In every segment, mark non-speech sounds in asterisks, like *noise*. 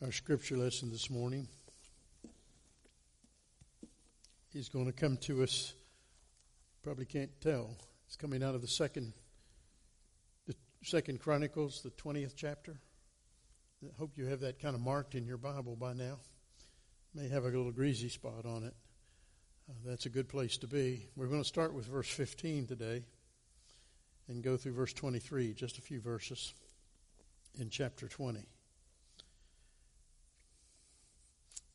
Our scripture lesson this morning is going to come to us. Probably can't tell. It's coming out of the second, the Second Chronicles, the twentieth chapter. I hope you have that kind of marked in your Bible by now. May have a little greasy spot on it. Uh, that's a good place to be. We're going to start with verse 15 today and go through verse 23, just a few verses in chapter 20.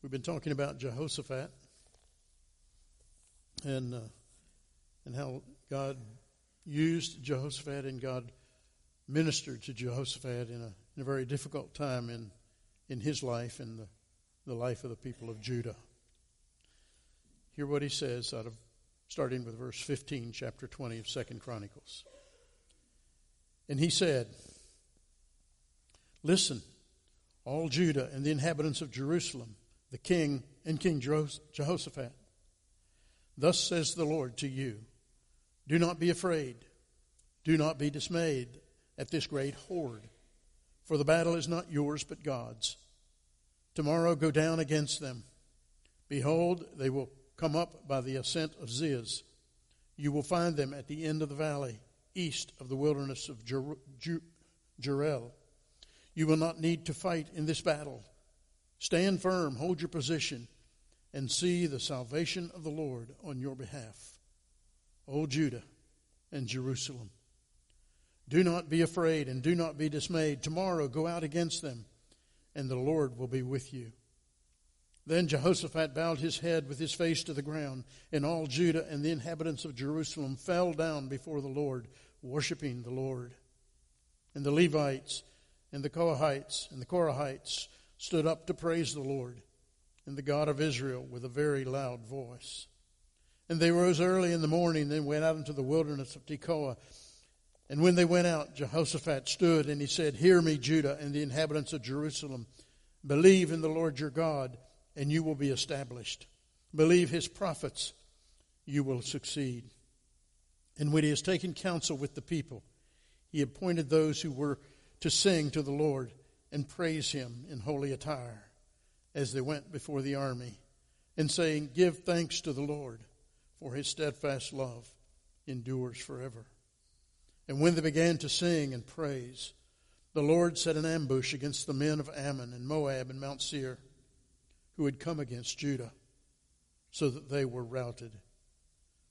We've been talking about Jehoshaphat and uh, and how God used Jehoshaphat and God ministered to Jehoshaphat in a, in a very difficult time in in his life and the, the life of the people of Judah. Hear what he says out of starting with verse 15, chapter 20 of Second Chronicles. And he said, Listen, all Judah and the inhabitants of Jerusalem the king and King Jehoshaphat. Thus says the Lord to you Do not be afraid, do not be dismayed at this great horde, for the battle is not yours but God's. Tomorrow go down against them. Behold, they will come up by the ascent of Ziz. You will find them at the end of the valley, east of the wilderness of Jeruel. You will not need to fight in this battle Stand firm, hold your position, and see the salvation of the Lord on your behalf. O Judah and Jerusalem. Do not be afraid and do not be dismayed. Tomorrow go out against them, and the Lord will be with you. Then Jehoshaphat bowed his head with his face to the ground, and all Judah and the inhabitants of Jerusalem fell down before the Lord, worshiping the Lord. And the Levites and the Kohathites and the Korahites stood up to praise the Lord and the God of Israel with a very loud voice. And they rose early in the morning, and went out into the wilderness of Tekoa. And when they went out, Jehoshaphat stood and he said, Hear me, Judah and the inhabitants of Jerusalem. Believe in the Lord your God, and you will be established. Believe his prophets, you will succeed. And when he has taken counsel with the people, he appointed those who were to sing to the Lord and praise him in holy attire as they went before the army, and saying, Give thanks to the Lord, for his steadfast love endures forever. And when they began to sing and praise, the Lord set an ambush against the men of Ammon and Moab and Mount Seir, who had come against Judah, so that they were routed.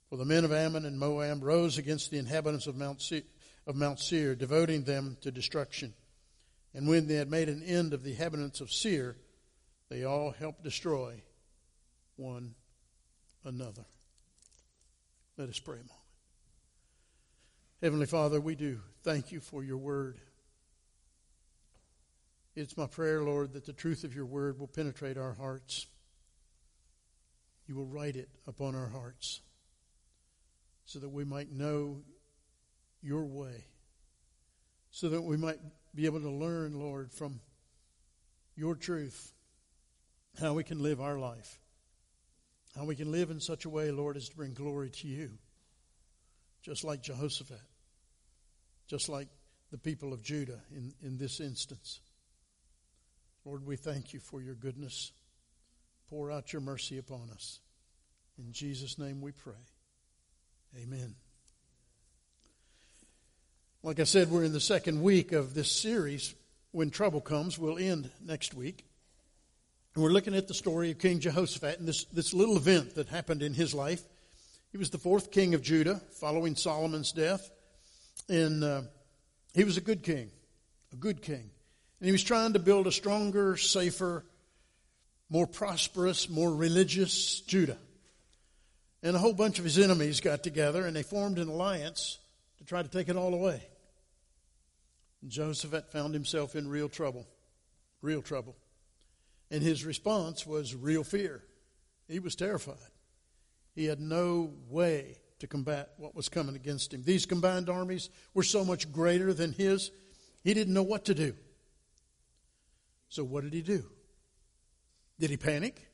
For the men of Ammon and Moab rose against the inhabitants of Mount Seir, of Mount Seir devoting them to destruction. And when they had made an end of the inhabitants of Seir, they all helped destroy one another. Let us pray a moment. Heavenly Father, we do thank you for your word. It's my prayer, Lord, that the truth of your word will penetrate our hearts. You will write it upon our hearts so that we might know your way, so that we might be able to learn, Lord, from your truth how we can live our life. How we can live in such a way, Lord, as to bring glory to you. Just like Jehoshaphat. Just like the people of Judah in, in this instance. Lord, we thank you for your goodness. Pour out your mercy upon us. In Jesus' name we pray. Amen. Like I said, we're in the second week of this series. When trouble comes, we'll end next week. And we're looking at the story of King Jehoshaphat and this, this little event that happened in his life. He was the fourth king of Judah following Solomon's death. And uh, he was a good king, a good king. And he was trying to build a stronger, safer, more prosperous, more religious Judah. And a whole bunch of his enemies got together and they formed an alliance to try to take it all away. Joseph found himself in real trouble, real trouble. And his response was real fear. He was terrified. He had no way to combat what was coming against him. These combined armies were so much greater than his, he didn't know what to do. So, what did he do? Did he panic?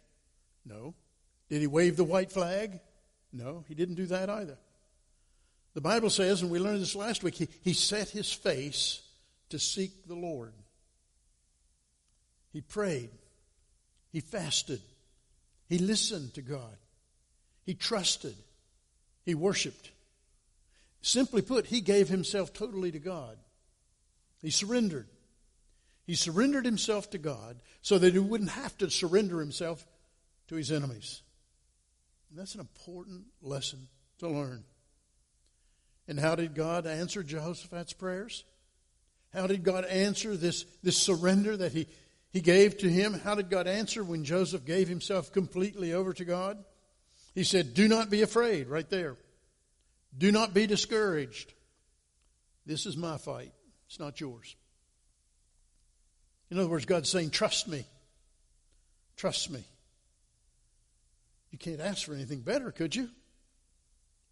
No. Did he wave the white flag? No, he didn't do that either. The Bible says, and we learned this last week, he, he set his face to seek the Lord. He prayed. He fasted. He listened to God. He trusted. He worshiped. Simply put, he gave himself totally to God. He surrendered. He surrendered himself to God so that he wouldn't have to surrender himself to his enemies. And that's an important lesson to learn. And how did God answer Jehoshaphat's prayers? How did God answer this, this surrender that he, he gave to him? How did God answer when Joseph gave himself completely over to God? He said, Do not be afraid, right there. Do not be discouraged. This is my fight, it's not yours. In other words, God's saying, Trust me. Trust me. You can't ask for anything better, could you?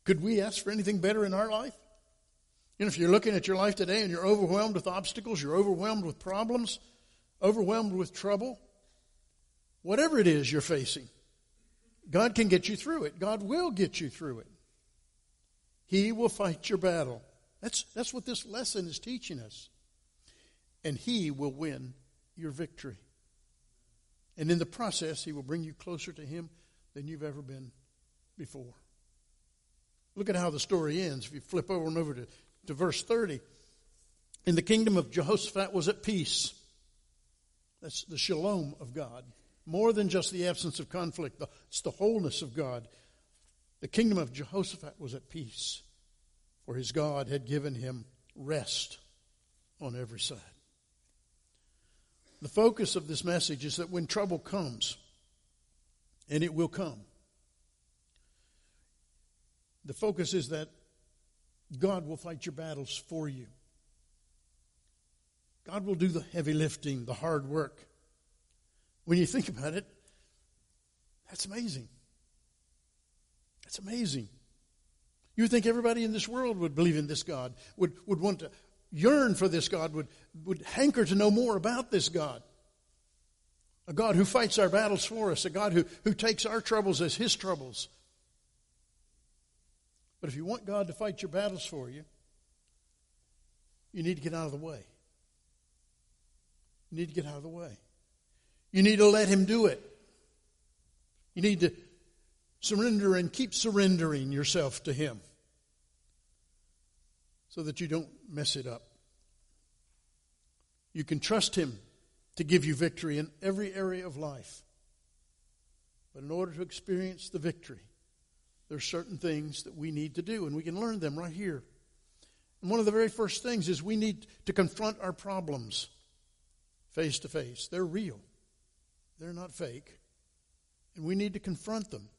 Could we ask for anything better in our life? Know, if you're looking at your life today and you're overwhelmed with obstacles, you're overwhelmed with problems, overwhelmed with trouble, whatever it is you're facing, God can get you through it. God will get you through it. He will fight your battle. That's, that's what this lesson is teaching us. And He will win your victory. And in the process, He will bring you closer to Him than you've ever been before. Look at how the story ends. If you flip over and over to, to verse 30. And the kingdom of Jehoshaphat was at peace. That's the shalom of God. More than just the absence of conflict, it's the wholeness of God. The kingdom of Jehoshaphat was at peace, for his God had given him rest on every side. The focus of this message is that when trouble comes, and it will come, the focus is that God will fight your battles for you. God will do the heavy lifting, the hard work. When you think about it, that's amazing. That's amazing. You would think everybody in this world would believe in this God, would, would want to yearn for this God, would, would hanker to know more about this God. A God who fights our battles for us, a God who, who takes our troubles as his troubles. But if you want God to fight your battles for you, you need to get out of the way. You need to get out of the way. You need to let Him do it. You need to surrender and keep surrendering yourself to Him so that you don't mess it up. You can trust Him to give you victory in every area of life. But in order to experience the victory, there's certain things that we need to do, and we can learn them right here. And one of the very first things is we need to confront our problems face to face. They're real, they're not fake. And we need to confront them.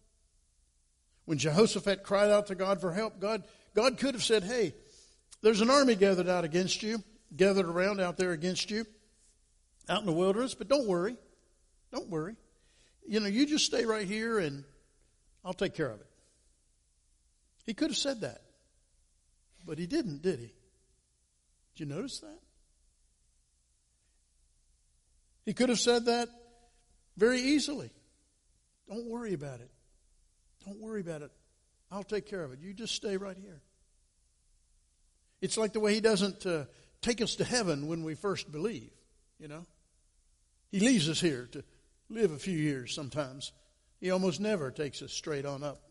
When Jehoshaphat cried out to God for help, God, God could have said, Hey, there's an army gathered out against you, gathered around out there against you, out in the wilderness, but don't worry. Don't worry. You know, you just stay right here and I'll take care of it. He could have said that, but he didn't, did he? Did you notice that? He could have said that very easily. Don't worry about it. Don't worry about it. I'll take care of it. You just stay right here. It's like the way he doesn't uh, take us to heaven when we first believe, you know. He leaves us here to live a few years sometimes. He almost never takes us straight on up.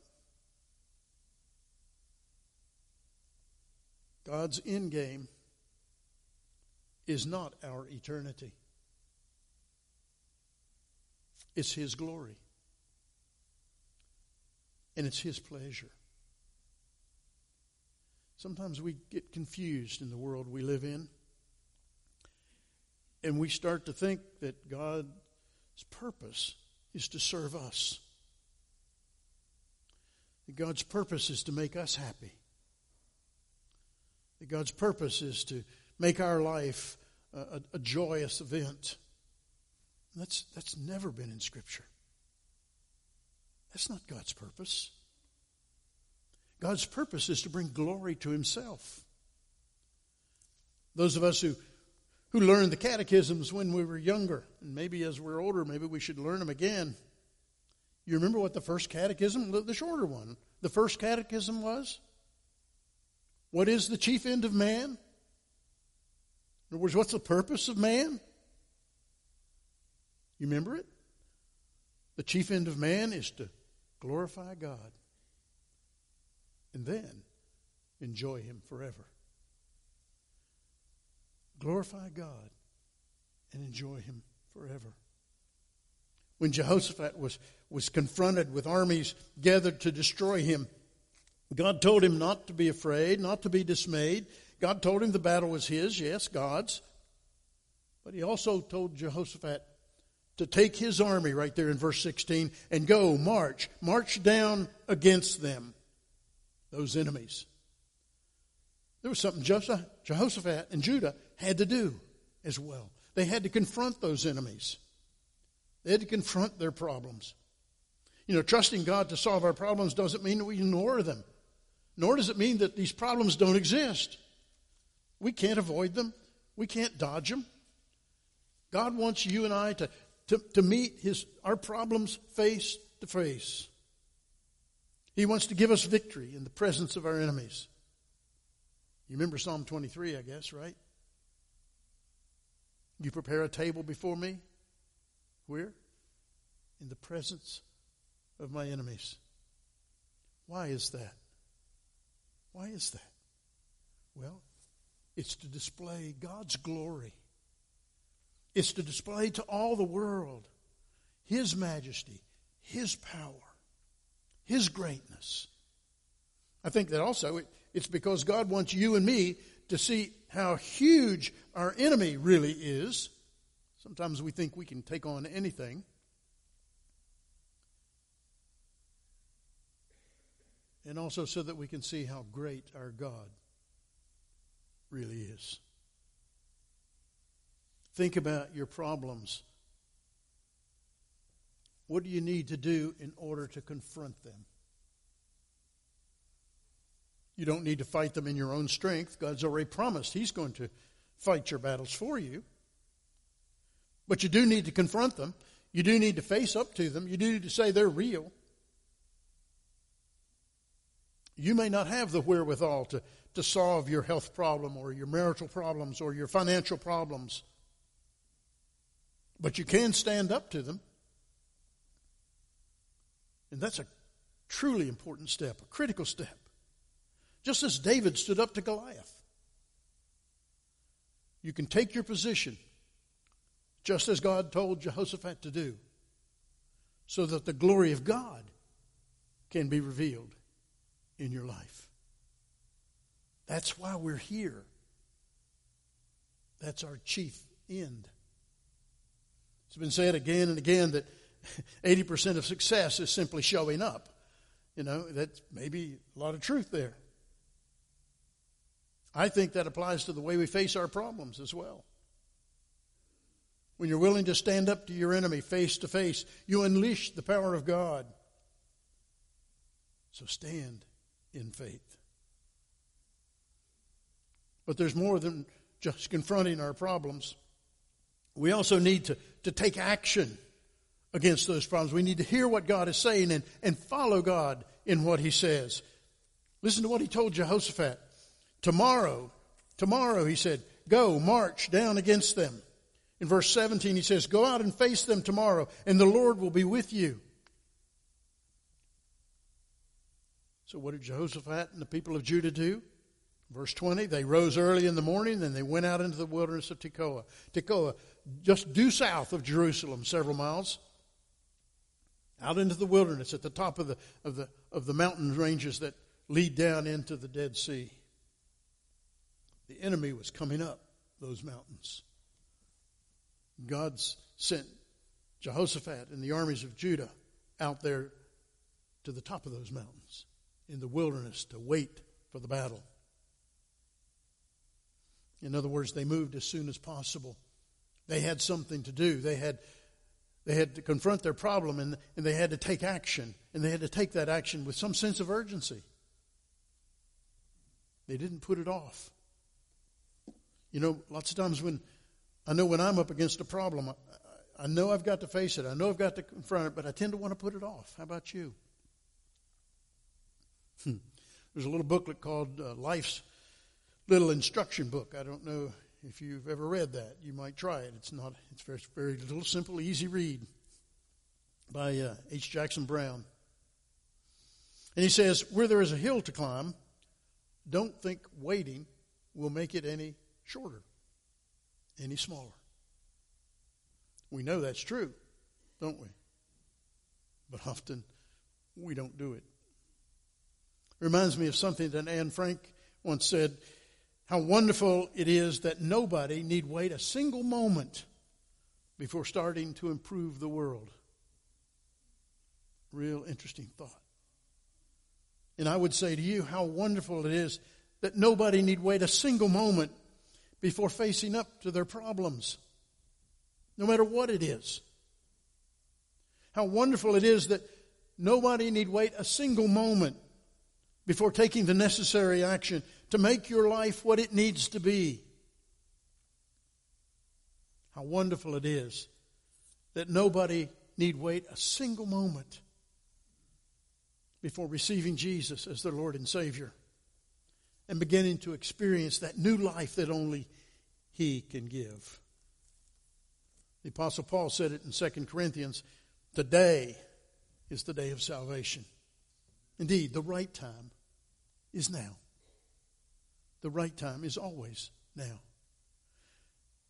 God's end game is not our eternity, it's His glory, and it's His pleasure. Sometimes we get confused in the world we live in, and we start to think that God's purpose is to serve us. God's purpose is to make us happy. That God's purpose is to make our life a, a joyous event. That's, that's never been in Scripture. That's not God's purpose. God's purpose is to bring glory to Himself. Those of us who, who learned the catechisms when we were younger, and maybe as we're older, maybe we should learn them again. You remember what the first catechism, the, the shorter one, the first catechism was? What is the chief end of man? In other words, what's the purpose of man? You remember it? The chief end of man is to glorify God and then enjoy Him forever. Glorify God and enjoy Him forever. When Jehoshaphat was, was confronted with armies gathered to destroy him, God told him not to be afraid, not to be dismayed. God told him the battle was his, yes, God's. But he also told Jehoshaphat to take his army right there in verse 16 and go march, march down against them, those enemies. There was something Jehoshaphat and Judah had to do as well. They had to confront those enemies. They had to confront their problems. You know, trusting God to solve our problems doesn't mean we ignore them, nor does it mean that these problems don't exist. We can't avoid them, we can't dodge them. God wants you and I to, to, to meet his, our problems face to face. He wants to give us victory in the presence of our enemies. You remember Psalm 23, I guess, right? You prepare a table before me. Where? In the presence of my enemies. Why is that? Why is that? Well, it's to display God's glory. It's to display to all the world His majesty, His power, His greatness. I think that also it, it's because God wants you and me to see how huge our enemy really is. Sometimes we think we can take on anything. And also so that we can see how great our God really is. Think about your problems. What do you need to do in order to confront them? You don't need to fight them in your own strength. God's already promised He's going to fight your battles for you. But you do need to confront them. You do need to face up to them. You do need to say they're real. You may not have the wherewithal to, to solve your health problem or your marital problems or your financial problems. But you can stand up to them. And that's a truly important step, a critical step. Just as David stood up to Goliath. You can take your position, just as God told Jehoshaphat to do, so that the glory of God can be revealed in your life. That's why we're here. That's our chief end. It's been said again and again that 80% of success is simply showing up. You know, that's maybe a lot of truth there. I think that applies to the way we face our problems as well. When you're willing to stand up to your enemy face to face, you unleash the power of God. So stand in faith. But there's more than just confronting our problems. We also need to, to take action against those problems. We need to hear what God is saying and, and follow God in what He says. Listen to what He told Jehoshaphat. Tomorrow, tomorrow, He said, go, march down against them. In verse 17, He says, go out and face them tomorrow, and the Lord will be with you. So, what did Jehoshaphat and the people of Judah do? Verse 20, they rose early in the morning and they went out into the wilderness of Tekoa. Tekoa, just due south of Jerusalem, several miles. Out into the wilderness at the top of the, of the, of the mountain ranges that lead down into the Dead Sea. The enemy was coming up those mountains. God sent Jehoshaphat and the armies of Judah out there to the top of those mountains in the wilderness to wait for the battle. In other words, they moved as soon as possible. They had something to do. They had, they had to confront their problem and, and they had to take action. And they had to take that action with some sense of urgency. They didn't put it off. You know, lots of times when I know when I'm up against a problem, I, I know I've got to face it. I know I've got to confront it, but I tend to want to put it off. How about you? Hmm. There's a little booklet called uh, Life's Little Instruction Book. I don't know If you've ever read that, you might try it. It's not. It's very, very little, simple, easy read by uh, H. Jackson Brown. And he says, Where there is a hill to climb, don't think waiting will make it any shorter, any smaller. We know that's true, don't we? But often we don't do it. Reminds me of something that Anne Frank once said how wonderful it is that nobody need wait a single moment before starting to improve the world. Real interesting thought. And I would say to you how wonderful it is that nobody need wait a single moment before facing up to their problems, no matter what it is. How wonderful it is that nobody need wait a single moment before taking the necessary action to make your life what it needs to be. How wonderful it is that nobody need wait a single moment before receiving Jesus as their Lord and Savior and beginning to experience that new life that only He can give. The Apostle Paul said it in 2 Corinthians today is the day of salvation. Indeed, the right time is now. The right time is always now.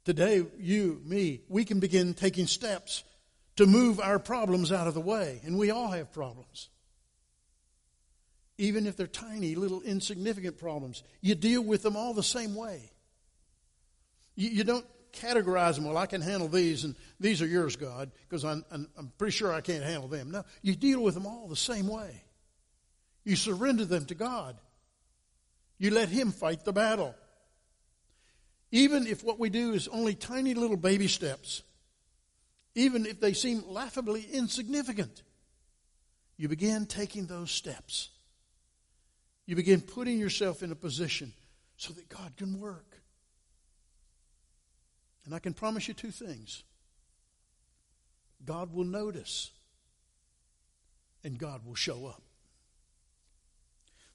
Today, you, me, we can begin taking steps to move our problems out of the way. And we all have problems even if they're tiny, little, insignificant problems. You deal with them all the same way. You, you don't categorize them, well, I can handle these, and these are yours, God, because I'm, I'm, I'm pretty sure I can't handle them. No, you deal with them all the same way. You surrender them to God. You let Him fight the battle. Even if what we do is only tiny little baby steps, even if they seem laughably insignificant, you begin taking those steps you begin putting yourself in a position so that God can work. And I can promise you two things God will notice, and God will show up.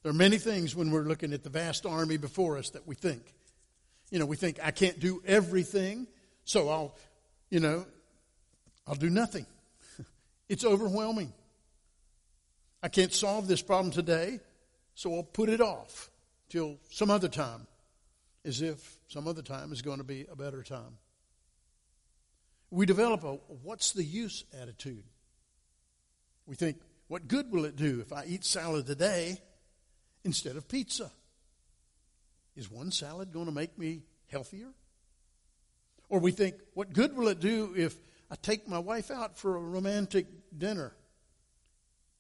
There are many things when we're looking at the vast army before us that we think. You know, we think, I can't do everything, so I'll, you know, I'll do nothing. *laughs* it's overwhelming. I can't solve this problem today, so I'll put it off till some other time, as if some other time is going to be a better time. We develop a what's the use attitude. We think, what good will it do if I eat salad today instead of pizza? Is one salad going to make me healthier? Or we think, what good will it do if I take my wife out for a romantic dinner?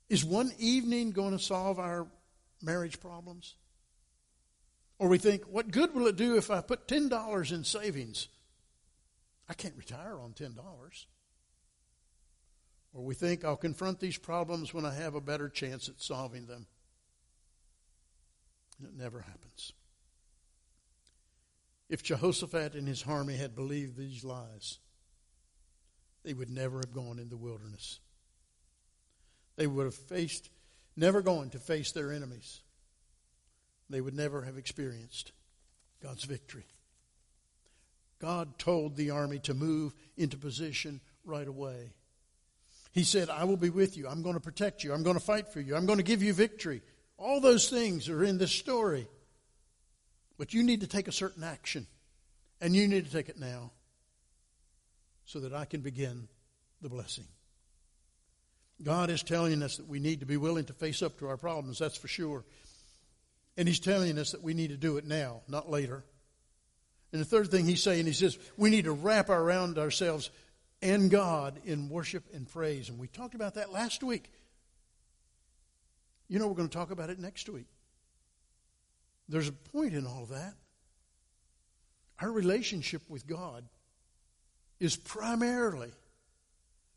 Is one evening going to solve our marriage problems? Or we think, what good will it do if I put $10 in savings? I can't retire on $10. Or we think I'll confront these problems when I have a better chance at solving them. It never happens. If Jehoshaphat and his army had believed these lies, they would never have gone in the wilderness. They would have faced never going to face their enemies, they would never have experienced God's victory. God told the army to move into position right away. He said, I will be with you. I'm going to protect you. I'm going to fight for you. I'm going to give you victory. All those things are in this story. But you need to take a certain action, and you need to take it now so that I can begin the blessing. God is telling us that we need to be willing to face up to our problems, that's for sure. And He's telling us that we need to do it now, not later. And the third thing He's saying, He says, we need to wrap around ourselves and God in worship and praise. And we talked about that last week. You know, we're going to talk about it next week. There's a point in all that. Our relationship with God is primarily,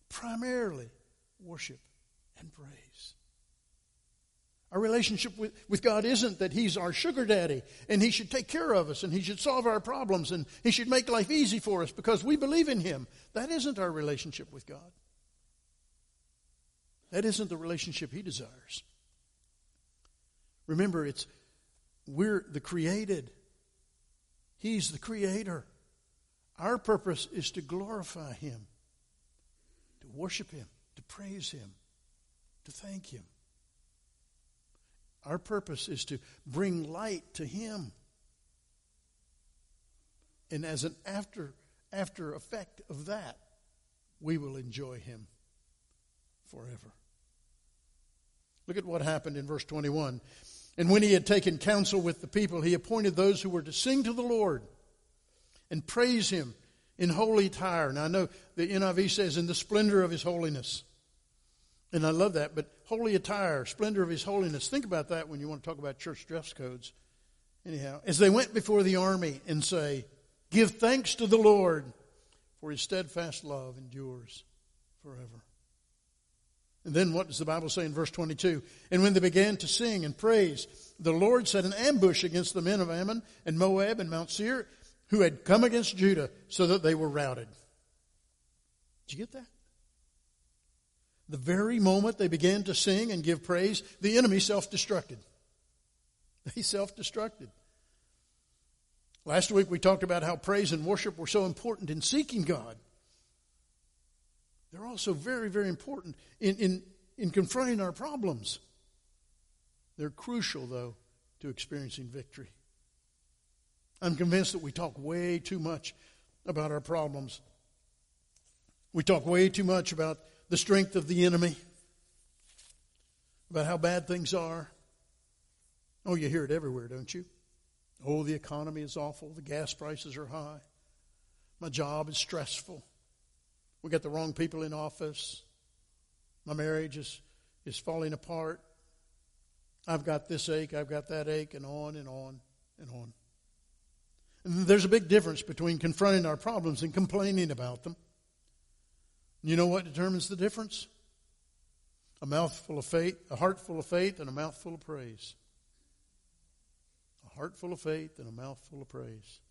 primarily worship and praise. Our relationship with, with God isn't that He's our sugar daddy and He should take care of us and He should solve our problems and He should make life easy for us because we believe in Him. That isn't our relationship with God. That isn't the relationship He desires. Remember, it's we're the created. He's the creator. Our purpose is to glorify Him, to worship Him, to praise Him, to thank Him. Our purpose is to bring light to Him. And as an after, after effect of that, we will enjoy Him forever. Look at what happened in verse 21. And when he had taken counsel with the people, he appointed those who were to sing to the Lord and praise him in holy attire. Now, I know the NIV says, in the splendor of his holiness. And I love that, but holy attire, splendor of his holiness. Think about that when you want to talk about church dress codes. Anyhow, as they went before the army and say, Give thanks to the Lord, for his steadfast love endures forever. And then what does the Bible say in verse 22? And when they began to sing and praise, the Lord set an ambush against the men of Ammon and Moab and Mount Seir who had come against Judah so that they were routed. Did you get that? The very moment they began to sing and give praise, the enemy self destructed. *laughs* They self destructed. Last week we talked about how praise and worship were so important in seeking God. They're also very, very important in, in, in confronting our problems. They're crucial, though, to experiencing victory. I'm convinced that we talk way too much about our problems. We talk way too much about the strength of the enemy, about how bad things are. Oh, you hear it everywhere, don't you? Oh, the economy is awful. The gas prices are high. My job is stressful. We got the wrong people in office. My marriage is, is falling apart. I've got this ache, I've got that ache, and on and on and on. There's a big difference between confronting our problems and complaining about them. You know what determines the difference? A mouthful of faith, a heart full of faith, and a mouthful of praise. A heart full of faith and a mouthful of praise.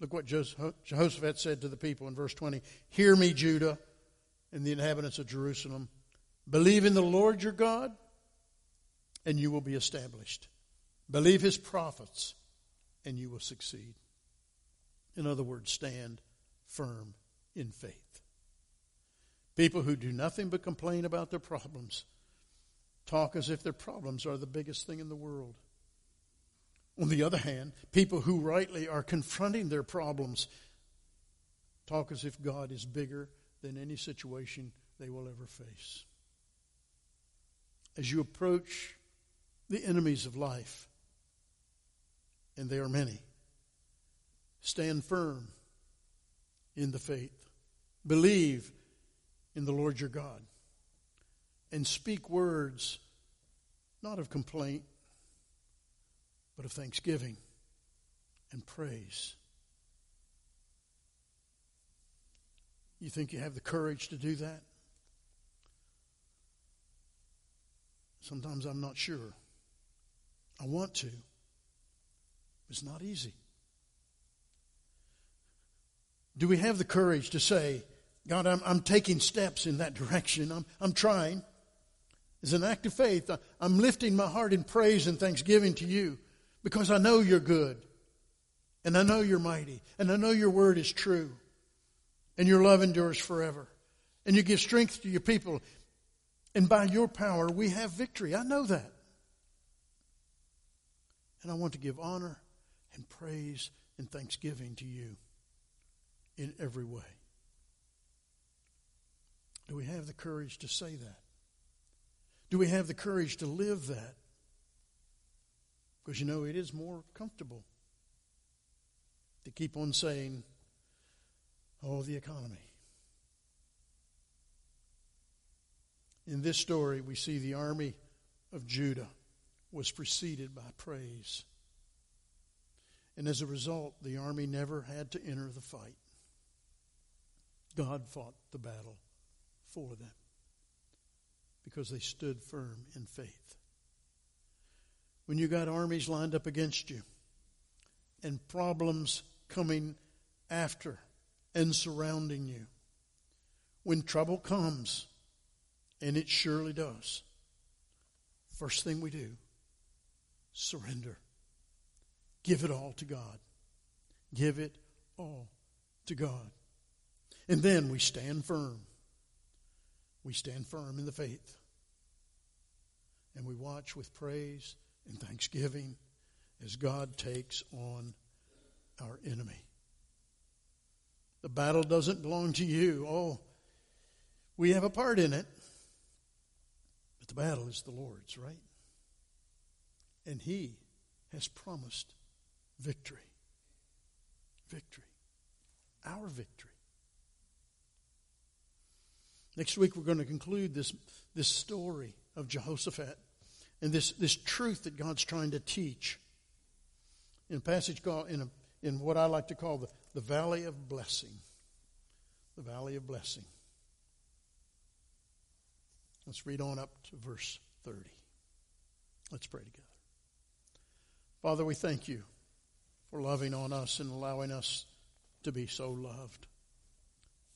Look what Jehoshaphat said to the people in verse 20 Hear me, Judah, and the inhabitants of Jerusalem. Believe in the Lord your God, and you will be established. Believe his prophets, and you will succeed. In other words, stand firm in faith. People who do nothing but complain about their problems talk as if their problems are the biggest thing in the world. On the other hand, people who rightly are confronting their problems talk as if God is bigger than any situation they will ever face. As you approach the enemies of life, and they are many, stand firm in the faith. Believe in the Lord your God. And speak words not of complaint, but of thanksgiving and praise. You think you have the courage to do that? Sometimes I'm not sure. I want to. It's not easy. Do we have the courage to say, God, I'm, I'm taking steps in that direction. I'm, I'm trying. It's an act of faith, I'm lifting my heart in praise and thanksgiving to you because I know you're good. And I know you're mighty. And I know your word is true. And your love endures forever. And you give strength to your people. And by your power, we have victory. I know that. And I want to give honor and praise and thanksgiving to you in every way. Do we have the courage to say that? Do we have the courage to live that? Because you know, it is more comfortable to keep on saying, oh, the economy. In this story, we see the army of Judah was preceded by praise. And as a result, the army never had to enter the fight. God fought the battle for them because they stood firm in faith when you got armies lined up against you and problems coming after and surrounding you. When trouble comes, and it surely does, first thing we do, surrender. Give it all to God. Give it all to God. And then we stand firm. We stand firm in the faith. And we watch with praise and thanksgiving as God takes on our enemy. The battle doesn't belong to you. Oh, we have a part in it. But the battle is the Lord's, right? And He has promised victory. Victory. Our victory. Next week, we're going to conclude this, this story of Jehoshaphat and this, this truth that God's trying to teach in a passage called, in, a, in what I like to call the, the Valley of Blessing. The Valley of Blessing. Let's read on up to verse 30. Let's pray together. Father, we thank you for loving on us and allowing us to be so loved.